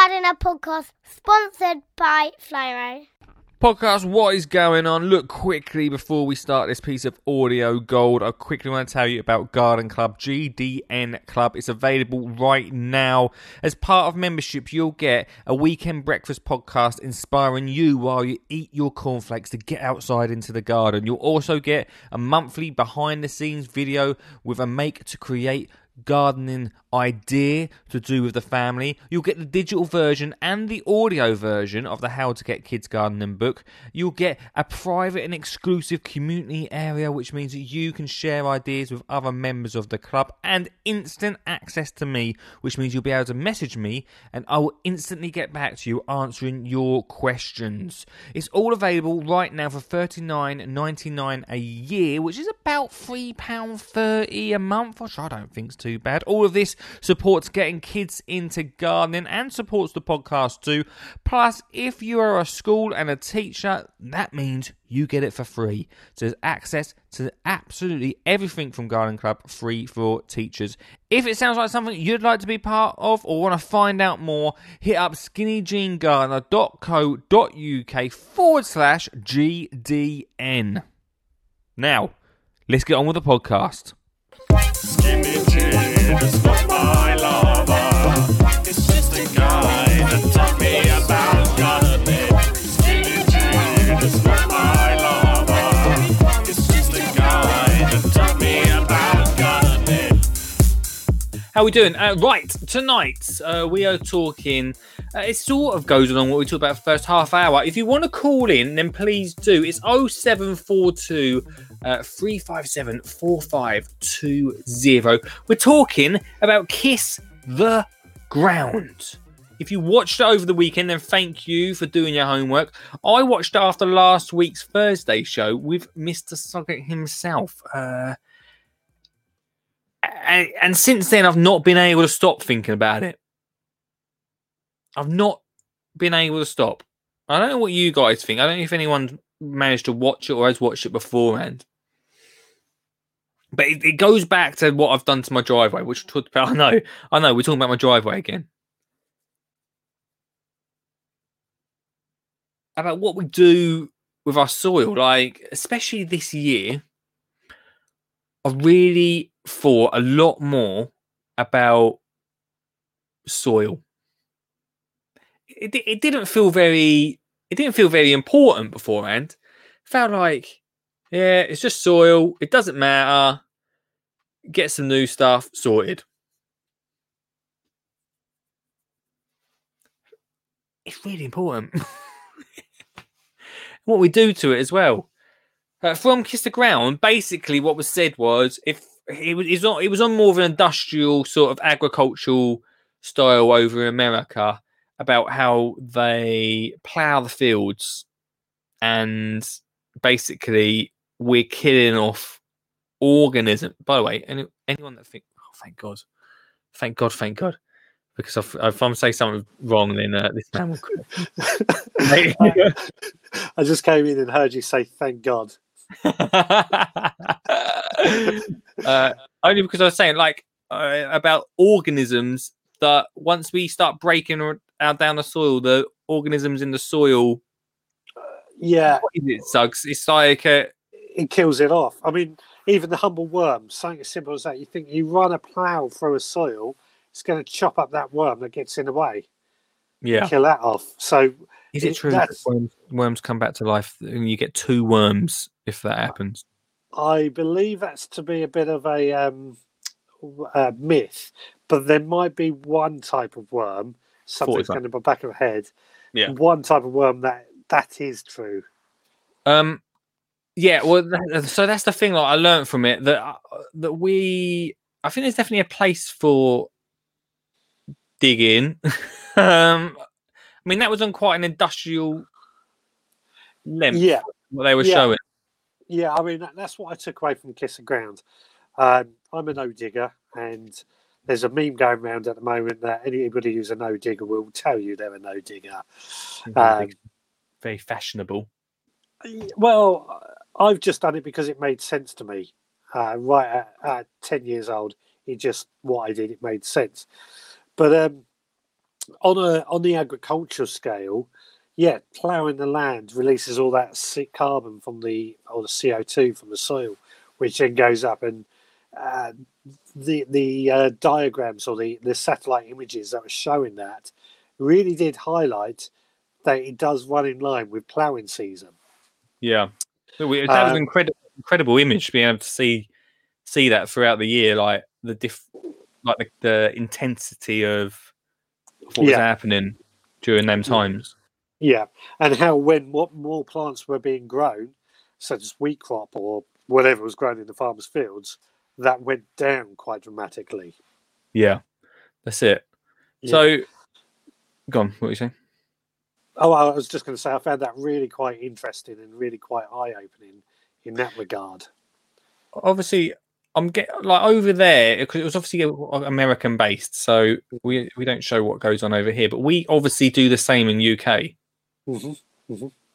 Gardener podcast sponsored by Flymo. Podcast, what is going on? Look quickly before we start this piece of audio gold. I quickly want to tell you about Garden Club, GDN Club. It's available right now. As part of membership, you'll get a weekend breakfast podcast inspiring you while you eat your cornflakes to get outside into the garden. You'll also get a monthly behind the scenes video with a make to create gardening idea to do with the family. You'll get the digital version and the audio version of the How to Get Kids Gardening book. You'll get a private and exclusive community area, which means that you can share ideas with other members of the club, and instant access to me, which means you'll be able to message me and I will instantly get back to you answering your questions. It's all available right now for $39.99 a year, which is about £3.30 a month, which I don't think's too bad. All of this supports getting kids into gardening and supports the podcast too. Plus, if you are a school and a teacher, that means you get it for free. So there's access to absolutely everything from Garden Club free for teachers. If it sounds like something you'd like to be part of or want to find out more, hit up skinnyjeangardener.co.uk forward slash GDN. Now, let's get on with the podcast. Skinny How we doing? Uh, right, tonight uh, we are talking. Uh, it sort of goes along what we talked about first half hour. If you want to call in, then please do. It's 0742 uh, 357 4520. We're talking about Kiss the Ground. If you watched it over the weekend, then thank you for doing your homework. I watched after last week's Thursday show with Mr. Socket himself. Uh, and, and since then, I've not been able to stop thinking about it. I've not been able to stop. I don't know what you guys think. I don't know if anyone managed to watch it or has watched it beforehand. But it, it goes back to what I've done to my driveway, which talked about. I know, I know, we're talking about my driveway again. About what we do with our soil, like especially this year, I really thought a lot more about soil. It, it didn't feel very it didn't feel very important beforehand. Felt like, yeah, it's just soil. It doesn't matter. Get some new stuff sorted. It's really important. what we do to it as well. Uh, from Kiss the Ground, basically what was said was if it was, it was on more of an industrial sort of agricultural style over in America about how they plow the fields and basically we're killing off organism. By the way, any, anyone that think, oh, thank God, thank God, thank God, because if, if I'm saying something wrong, then uh, this man will. I just came in and heard you say thank God. uh, only because I was saying like uh, about organisms that once we start breaking out down the soil, the organisms in the soil, Yeah, what is it, Suggs? It's like uh, it kills it off. I mean, even the humble worm, something as simple as that. You think you run a plough through a soil, it's going to chop up that worm that gets in the way, yeah. kill that off. So Is it it- true that worms, worms come back to life and you get two worms if that happens? I believe that's to be a bit of a um, w- uh, myth, but there might be one type of worm, something's that. going to the back of the head. Yeah. One type of worm that that is true. Um, yeah. Well, th- so that's the thing. Like I learned from it that uh, that we, I think there's definitely a place for digging. um, I mean that was on quite an industrial length. Yeah. what they were Yeah. showing. Yeah, I mean that, that's what I took away from Kiss the Ground. Um, I'm a no digger, and there's a meme going around at the moment that anybody who's a no digger will tell you they're a no digger. Um, Very fashionable. well, I've just done it because it made sense to me. Uh, right at, at ten years old, it just what I did it made sense. But um, on a on the agricultural scale, yeah, ploughing the land releases all that carbon from the or the CO two from the soil, which then goes up and uh, the the uh, diagrams or the the satellite images that were showing that really did highlight that it does run in line with ploughing season. Yeah, that was an Um, incredible, incredible image being able to see see that throughout the year, like the diff, like the, the intensity of of what was happening during them times. Yeah, and how when what more plants were being grown, such as wheat crop or whatever was grown in the farmers' fields, that went down quite dramatically. Yeah, that's it. Yeah. So, go on. What were you saying? Oh, I was just going to say I found that really quite interesting and really quite eye opening in that regard. obviously I'm get like over there because it was obviously American based, so we we don't show what goes on over here, but we obviously do the same in UK, hmm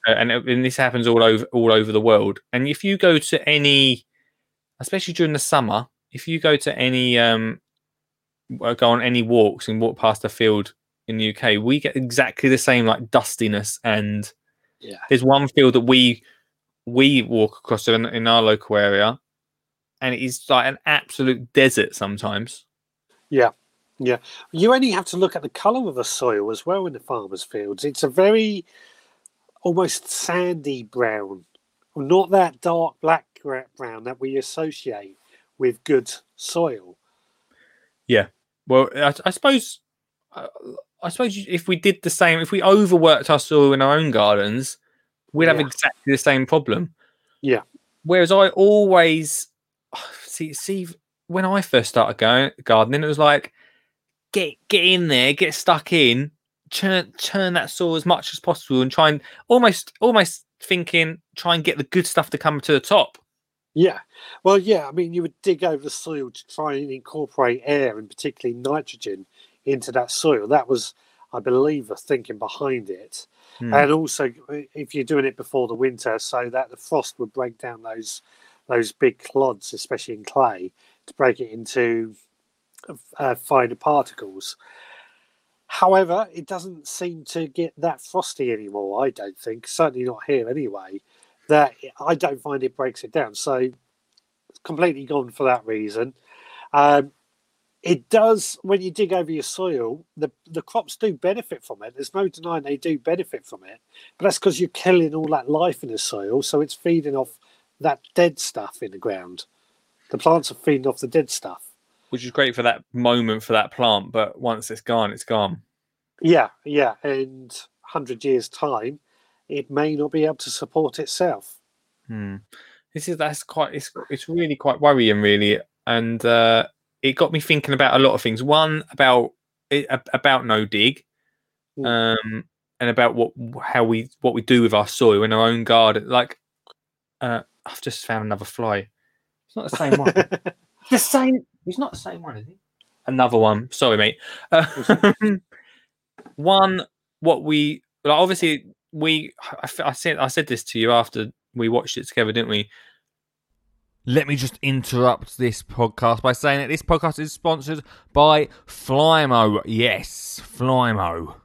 uh, and, and this happens all over all over the world. And if you go to any, especially during the summer, if you go to any um, uh, go on any walks and walk past a field in the UK, we get exactly the same like dustiness and Yeah. there's one field that we we walk across in, in our local area and it is like an absolute desert sometimes Yeah, yeah. You only have to look at the colour of the soil as well in the farmers' fields. It's a very almost sandy brown, not that dark black brown that we associate with good soil. Yeah. Well i, I suppose I, I suppose if we did the same if we overworked our soil in our own gardens we'd have Yeah. exactly the same problem Yeah. whereas i always see see when i first started going gardening it was like get get in there get stuck in churn churn that soil as much as possible and try and almost almost thinking try and get the good stuff to come to the top Yeah. Well, yeah. I mean, you would dig over the soil to try and incorporate air and particularly nitrogen into that soil. That was, I believe, the thinking behind it. Hmm. And also, if you're doing it before the winter, so that the frost would break down those those big clods, especially in clay, to break it into uh, finer particles. However, it doesn't seem to get that frosty anymore. I don't think, certainly not here anyway. That I don't find it breaks it down. So, completely gone for that reason. Um, it does when you dig over your soil. The the crops do benefit from it. There's no denying they do benefit from it, but that's because you're killing all that life in the soil. So it's feeding off that dead stuff in the ground. The plants are feeding off the dead stuff. which is great for that moment for that plant but once it's gone it's gone Yeah, yeah. And hundred years time, it may not be able to support itself. Hmm. This is that's quite it's it's really quite worrying, really, and uh, it got me thinking about a lot of things. One about it, about no dig, Mm. um, and about what how we what we do with our soil in our own garden. Like, uh, I've just found another fly. It's not the same one. the same. It's not the same one, is he? Another one. Sorry, mate. Uh, one. What we like, obviously we. I said I said this to you after we watched it together, didn't we? Let me just interrupt this podcast by saying that this podcast is sponsored by Flymo. Yes, Flymo.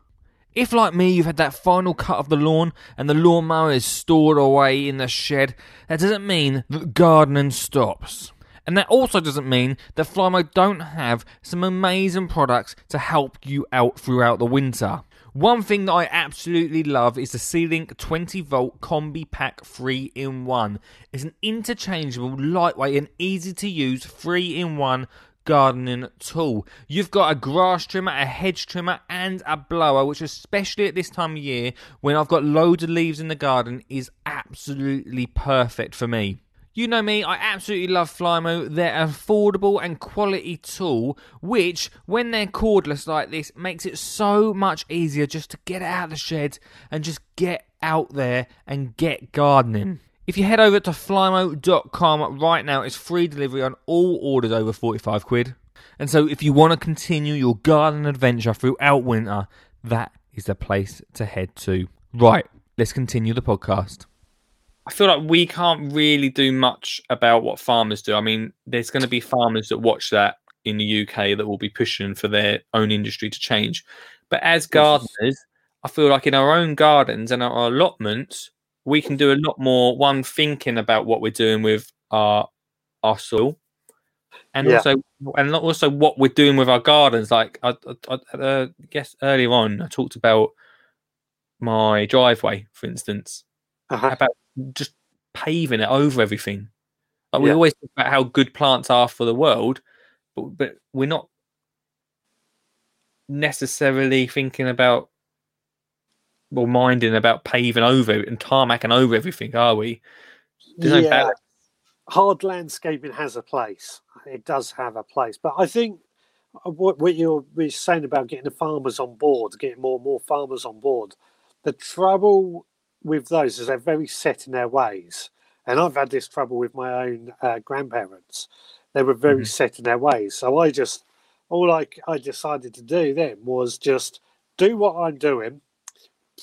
If, like me, you've had that final cut of the lawn and the lawnmower is stored away in the shed, that doesn't mean that gardening stops. And that also doesn't mean that Flymo don't have some amazing products to help you out throughout the winter. One thing that I absolutely love is the C-Link 20 volt combi pack 3 in 1. It's an interchangeable, lightweight and easy to use 3 in 1 gardening tool. You've got a grass trimmer, a hedge trimmer, and a blower, which, especially at this time of year when I've got loads of leaves in the garden, is absolutely perfect for me. You know me, I absolutely love Flymo. They're an affordable and quality tool, which, when they're cordless like this, makes it so much easier just to get out of the shed and just get out there and get gardening. Hmm. If you head over to flymo.com right now, it's free delivery on all orders over 45 quid. And so, if you want to continue your garden adventure throughout winter, that is the place to head to. Right, let's continue the podcast. I feel like we can't really do much about what farmers do. I mean, there's going to be farmers that watch that in the UK that will be pushing for their own industry to change. But as gardeners, I feel like in our own gardens and our allotments, we can do a lot more. One thinking about what we're doing with our our soil, and Yeah. also and also what we're doing with our gardens. Like I, I, I uh, guess earlier on, I talked about my driveway, for instance, Uh-huh. about just paving it over everything. Like we Yeah. always talk about how good plants are for the world, but but we're not necessarily thinking about or minding about paving over and tarmacking over everything, are we? There's no yeah, balance. hard landscaping has a place. It does have a place, but I think uh, what, what you're, what you're saying about getting the farmers on board, getting more and more farmers on board, the trouble with those is they're very set in their ways. And I've had this trouble with my own uh, grandparents. They were very Mhm. set in their ways. So I just, all I, I decided to do then was just do what I'm doing,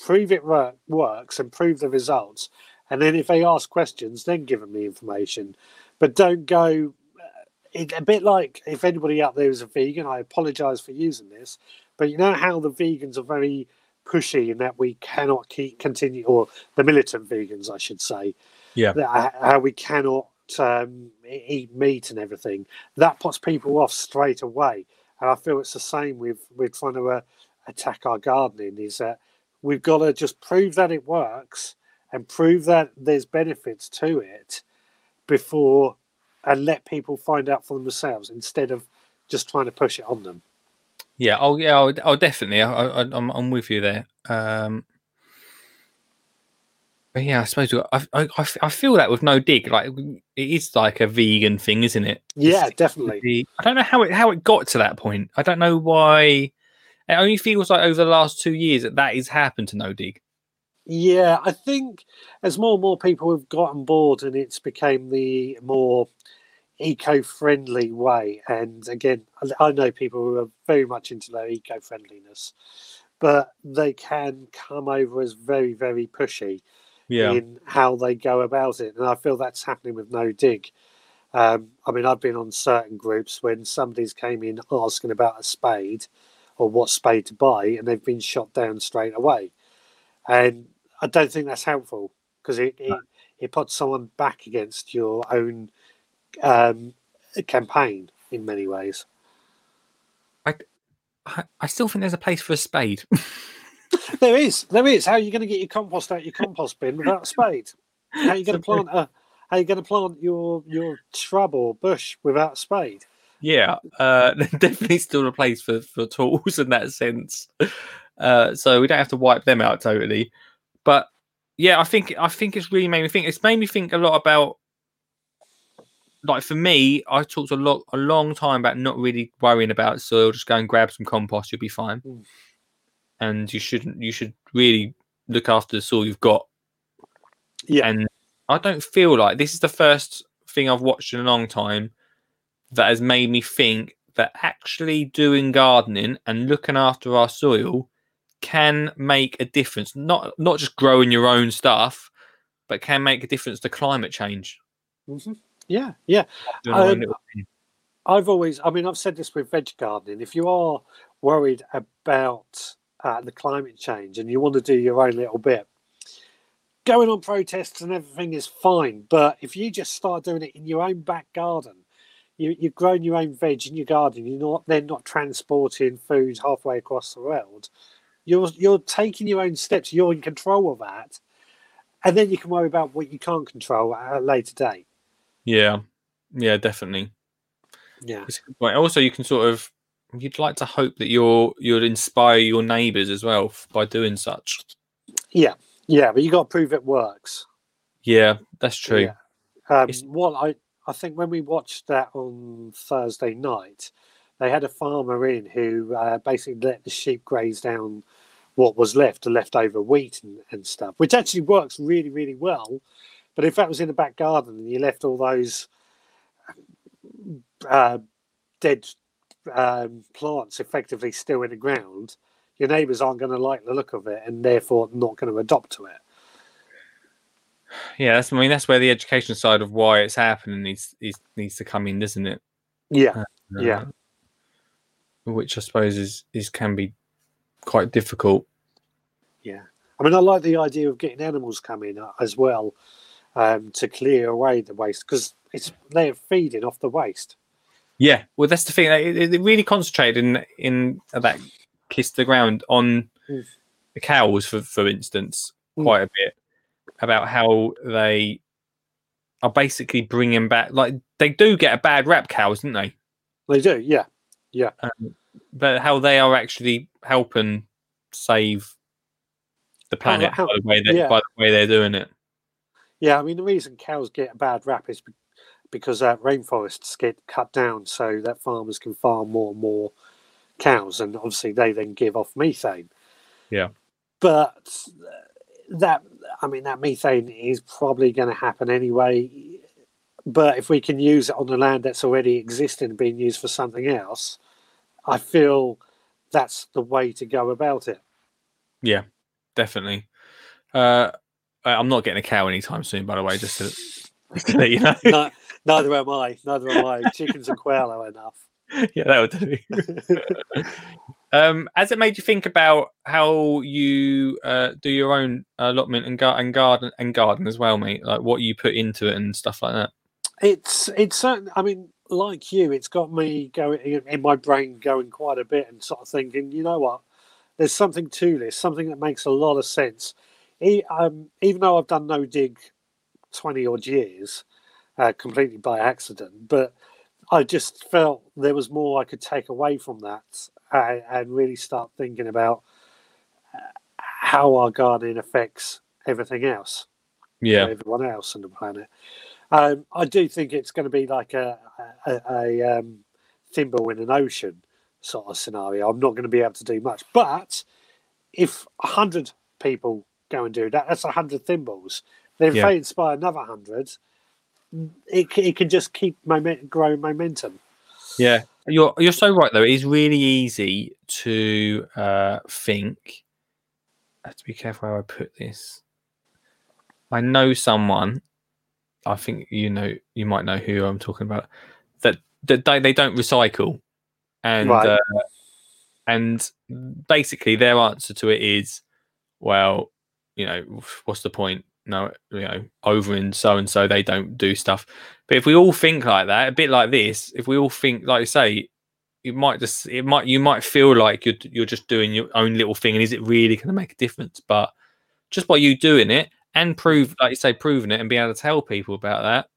prove it work, works, and prove the results. And then if they ask questions, then give them the information. But don't go. uh, It, a bit like if anybody out there is a vegan, I apologize for using this, but you know how the vegans are very pushy in that we cannot keep continue, or the militant vegans, I should say, Yeah. that, how we cannot um, eat meat and everything. That puts people off straight away. And I feel it's the same with with trying to uh, attack our gardening. Is that we've got to just prove that it works and prove that there's benefits to it before and let people find out for themselves instead of just trying to push it on them. Yeah. Oh, yeah. Oh, oh definitely. I, I, I'm, I'm with you there. Um, but yeah, I suppose I, I, I, I, I f- I feel that with no dig, like it is like a vegan thing, isn't it? Yeah, It's- definitely. the- I don't know how it how it got to that point. I don't know why. It only feels like over the last two years that that has happened to No Dig. Yeah, I think as more and more people have gotten board and it's became the more eco-friendly way. And again, I- know people who are very much into their eco-friendliness, but they can come over as very, very pushy in how they go about it. And I feel that's happening with No Dig. Um, I mean, I've been on certain groups when somebody's came in asking about a spade or what spade to buy, and they've been shot down straight away. And I don't think that's helpful because it, it, it puts someone back against your own um, campaign in many ways. I, I still think there's a place for a spade. There is, there is. How are you going to get your compost out your compost bin without a spade? How are you going to plant a? How are you going to plant your your shrub or bush without a spade? yeah, uh, definitely still a place for, for tools in that sense. Uh, so we don't have to wipe them out totally. But yeah, I think I think it's really made me think. It's made me think a lot about like for me, I talked a lot a long time about not really worrying about soil. Just go and grab some compost, you'll be fine. Mm. And you shouldn't. You should really look after the soil you've got. Yeah. And I don't feel like this is the first thing I've watched in a long time that has made me think that actually doing gardening and looking after our soil can make a difference. Not not just growing your own stuff, but can make a difference to climate change. hmm Yeah, yeah. Doing our own Um. I've always, I mean, I've said this with veg gardening. If you are worried about uh, the climate change and you want to do your own little bit, going on protests and everything is fine. But if you just start doing it in your own back garden, you, you've grown your own veg in your garden. You're not then not transporting food halfway across the world. You're you're taking your own steps. You're in control of that, and then you can worry about what you can't control at a later date. Yeah, yeah, definitely. Yeah. It's a good point. Also, you can sort of you'd like to hope that you're you'll inspire your neighbours as well by doing such. Yeah, yeah, but you got to prove it works. Yeah, that's true. Yeah. Um, what I I think when we watched that on Thursday night, they had a farmer in who uh, basically let the sheep graze down what was left, the leftover wheat and, and stuff, which actually works really really well. But if that was in the back garden and you left all those uh, dead um, plants effectively still in the ground, your neighbours aren't going to like the look of it and therefore not going to adopt to it. Yeah, that's I mean that's where the education side of why it's happening needs needs, needs to come in, doesn't it? Yeah, Yeah. Uh, Which I suppose is is can be quite difficult. Yeah, I mean, I like the idea of getting animals coming uh, as well um, to clear away the waste because it's they're feeding off the waste. Yeah, well, that's the thing. They, they- really concentrated in in that kiss the ground on Mm. the cows, for for instance, Mm. quite a bit about how they are basically bringing back. Like they do get a bad rap, cows, don't they? They do, yeah, Yeah. But how they are actually helping save the planet how- by the way they yeah. by the way they're doing it. Yeah. I mean, the reason cows get a bad rap is because uh, rainforests get cut down so that farmers can farm more and more cows, and obviously they then give off methane. Yeah. but that I mean that methane is probably going to happen anyway. But if we can use it on the land that's already existing and being used for something else, I feel that's the way to go about it. Yeah, definitely. Uh, I'm not getting a cow anytime soon, by the way. Just to, just to let you know. no, neither am I. Neither am I. Chickens and quail are enough. yeah, that would do. um, has it made you think about how you uh, do your own allotment and, gar- and garden and garden as well, mate? Like what you put into it and stuff like that. It's it's certain. I mean, like you, it's got me going in in my brain going quite a bit and sort of thinking, you know what? There's something to this, something that makes a lot of sense. Um, even though I've done no dig twenty odd years, uh, completely by accident, but I just felt there was more I could take away from that and, and really start thinking about uh, how our gardening affects everything else Yeah, everyone else on the planet. Um, I do think it's going to be like a, a, a um, thimble in an ocean sort of scenario. I'm not going to be able to do much, but if a hundred people go and do that, that's a hundred thimbles. Then if Yeah. they inspire another hundred, it, it can just keep moment, growing momentum. yeah. You're you're so right though. It is really easy to uh, think. I have to be careful how I put this. I know someone. I think you know you might know who I'm talking about. That that they, they don't recycle, and Right. uh, and basically their answer to it is, well, you know, what's the point? No, you know, over in so and so they don't do stuff. But if we all think like that, a bit like this, if we all think like you say, it might just it might you might feel like you're you're just doing your own little thing, and is it really going to make a difference? But just by you doing it and prove, like you say, proving it and being able to tell people about that,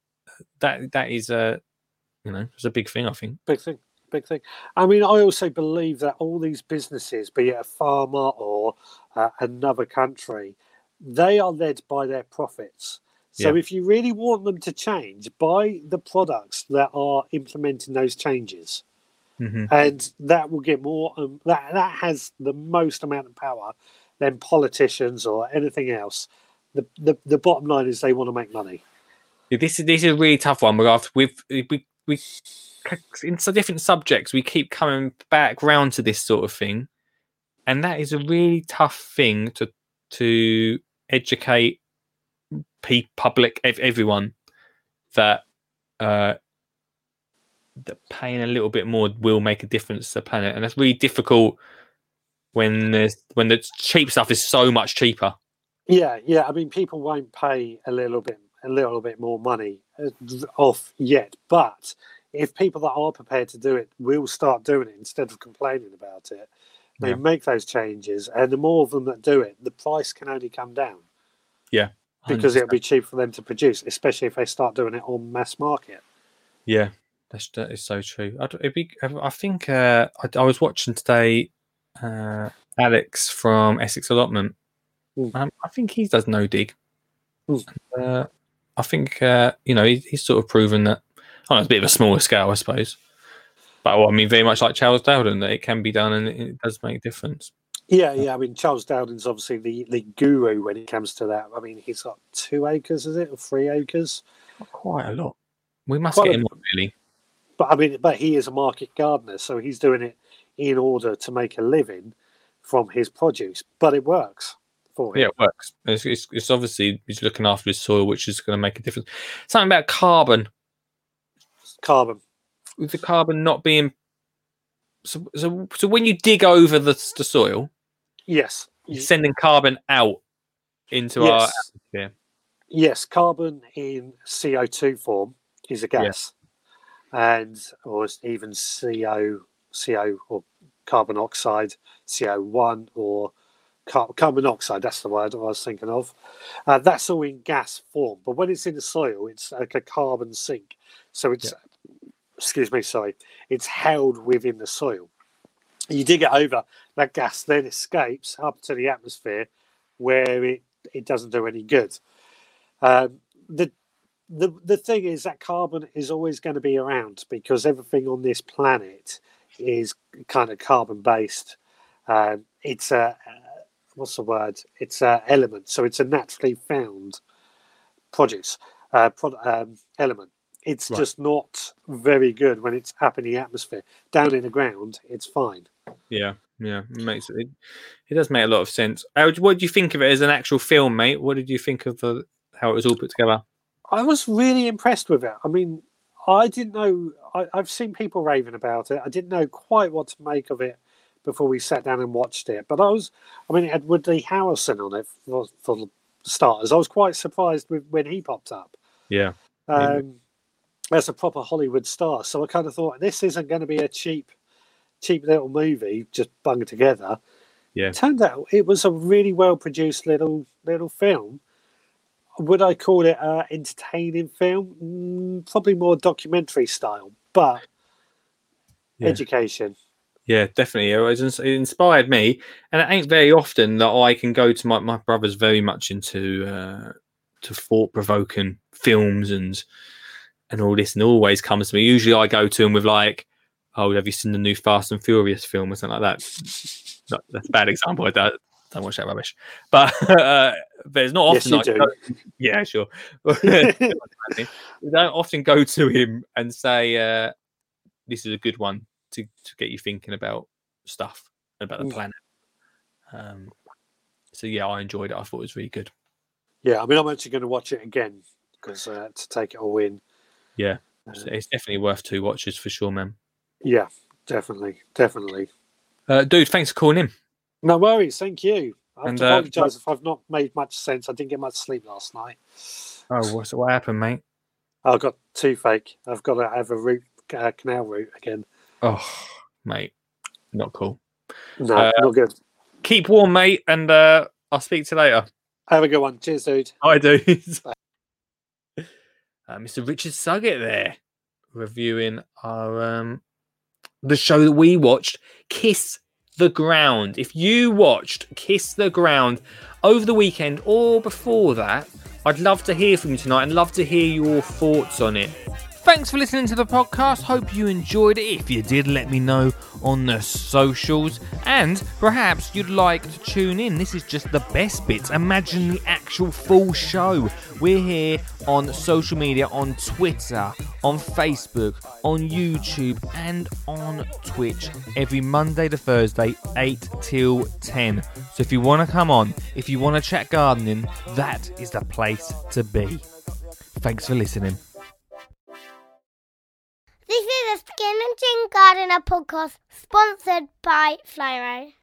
that that is a you know it's a big thing. I think. Big thing, big thing. I mean, I also believe that all these businesses, be it a farmer or uh, another country, they are led by their profits. So Yeah. if you really want them to change, buy the products that are implementing those changes, hmm and that will get more. Um, that that has the most amount of power than politicians or anything else. The, the the bottom line is they want to make money. Yeah, this is this is a really tough one. Because we've we we in so different subjects we keep coming back round to this sort of thing, and that is a really tough thing to to educate pe- public ev- everyone that uh that paying a little bit more will make a difference to the planet, and that's really difficult when there's when the cheap stuff is so much cheaper. Yeah, yeah. I mean, people won't pay a little bit, a little bit more money uh, off yet, but if people that are prepared to do it will start doing it instead of complaining about it, they Yeah. make those changes, and the more of them that do it, the price can only come down Yeah. because it'll be cheap for them to produce, especially if they start doing it on mass market. Yeah, that's that is so true. I'd, it'd be, I think uh, I, I was watching today. Uh, Alex from Essex Allotment. Mm. Um, I think he does no dig. Mm. Uh, I think uh, you know he, he's sort of proven that. Oh, it's a bit of a smaller scale, I suppose. But well, I mean, very much like Charles Dowding, that it can be done and it, does make a difference. Yeah, yeah. I mean, Charles Dowding's obviously the, the guru when it comes to that. I mean, he's got two acres, is it, or three acres? Quite a lot. We must Quite get a- him on, really. But I mean, but he is a market gardener, so he's doing it in order to make a living from his produce. But it works for him. Yeah, it works. It's, it's, it's obviously he's looking after his soil, which is going to make a difference. Something about carbon. Carbon. With the carbon not being so so, so when you dig over the, the soil Yes. It's sending carbon out into our Yes. atmosphere. Yes, carbon in CO2 form is a gas, and or even CO, CO or carbon oxide, CO1 or car- carbon monoxide. That's the word I was thinking of. Uh, that's all in gas form, but when it's in the soil, it's like a carbon sink. So it's, excuse me, sorry, it's held within the soil. You dig it over, that gas then escapes up to the atmosphere, where it it doesn't do any good. Um, the the the thing is that carbon is always going to be around because everything on this planet is kind of carbon based. Um, it's a uh, what's the word? It's an element, so it's a naturally found produce uh, pro- um, element. It's Right. just not very good when it's up in the atmosphere. Down in the ground, it's fine. Yeah, yeah, it makes it. It does make a lot of sense. How, what do you think of it as an actual film, mate? What did you think of the how it was all put together? I was really impressed with it. I mean, I didn't know. I, I've seen people raving about it. I didn't know quite what to make of it before we sat down and watched it. But I was, I mean, it had Woody Harrelson on it for, for starters. I was quite surprised with, when he popped up Yeah, Yeah. um, as a proper Hollywood star. So I kind of thought this isn't going to be a cheap, cheap little movie just bunged together. Yeah. Turned out it was a really well produced little little film. Would I call it an entertaining film? Mm, probably more documentary style, but Yeah. education. yeah, definitely. It, was, it inspired me, and it ain't very often that I can go to my my brother's very much into uh, to thought provoking films and and all this, and always comes to me. Usually, I go to him with like, "Oh, have you seen the new Fast and Furious film or something like that?" That's a bad example. I don't, don't watch that rubbish, but uh, but it's not Yes, often. you I go- yeah, sure. we don't often go to him and say, uh, "This is a good one to, to get you thinking about stuff about the Mm. planet." Um, so yeah, I enjoyed it. I thought it was really good. Yeah, I mean, I'm actually going to watch it again because uh, to take it all in. Yeah. Uh, So it's definitely worth two watches for sure, man. yeah, definitely, definitely. Uh, dude, thanks for calling in. No worries. Thank you. I And, to uh, apologise if I've not made much sense. I didn't get much sleep last night. Oh, what's what happened, mate? I've got toothache. I've got to have a root uh, canal route again. Oh, mate, not cool. No, Uh, not good. Keep warm, mate, and uh, I'll speak to you later. Have a good one. Cheers, dude. I do. Uh, Mr. Richard Suggett there reviewing our um the show that we watched, Kiss the Ground. If you watched Kiss the Ground over the weekend or before that, I'd love to hear from you tonight and love to hear your thoughts on it. Thanks for listening to the podcast. Hope you enjoyed it. If you did, let me know on the socials. And perhaps you'd like to tune in. This is just the best bits. Imagine the actual full show. We're here on social media on Twitter, on Facebook, on YouTube, and on Twitch every Monday to Thursday, 8 till 10. So if you want to come on, if you want to chat gardening, that is the place to be. Thanks for listening. This is a Skinny Jean Gardener podcast sponsored by Flymo.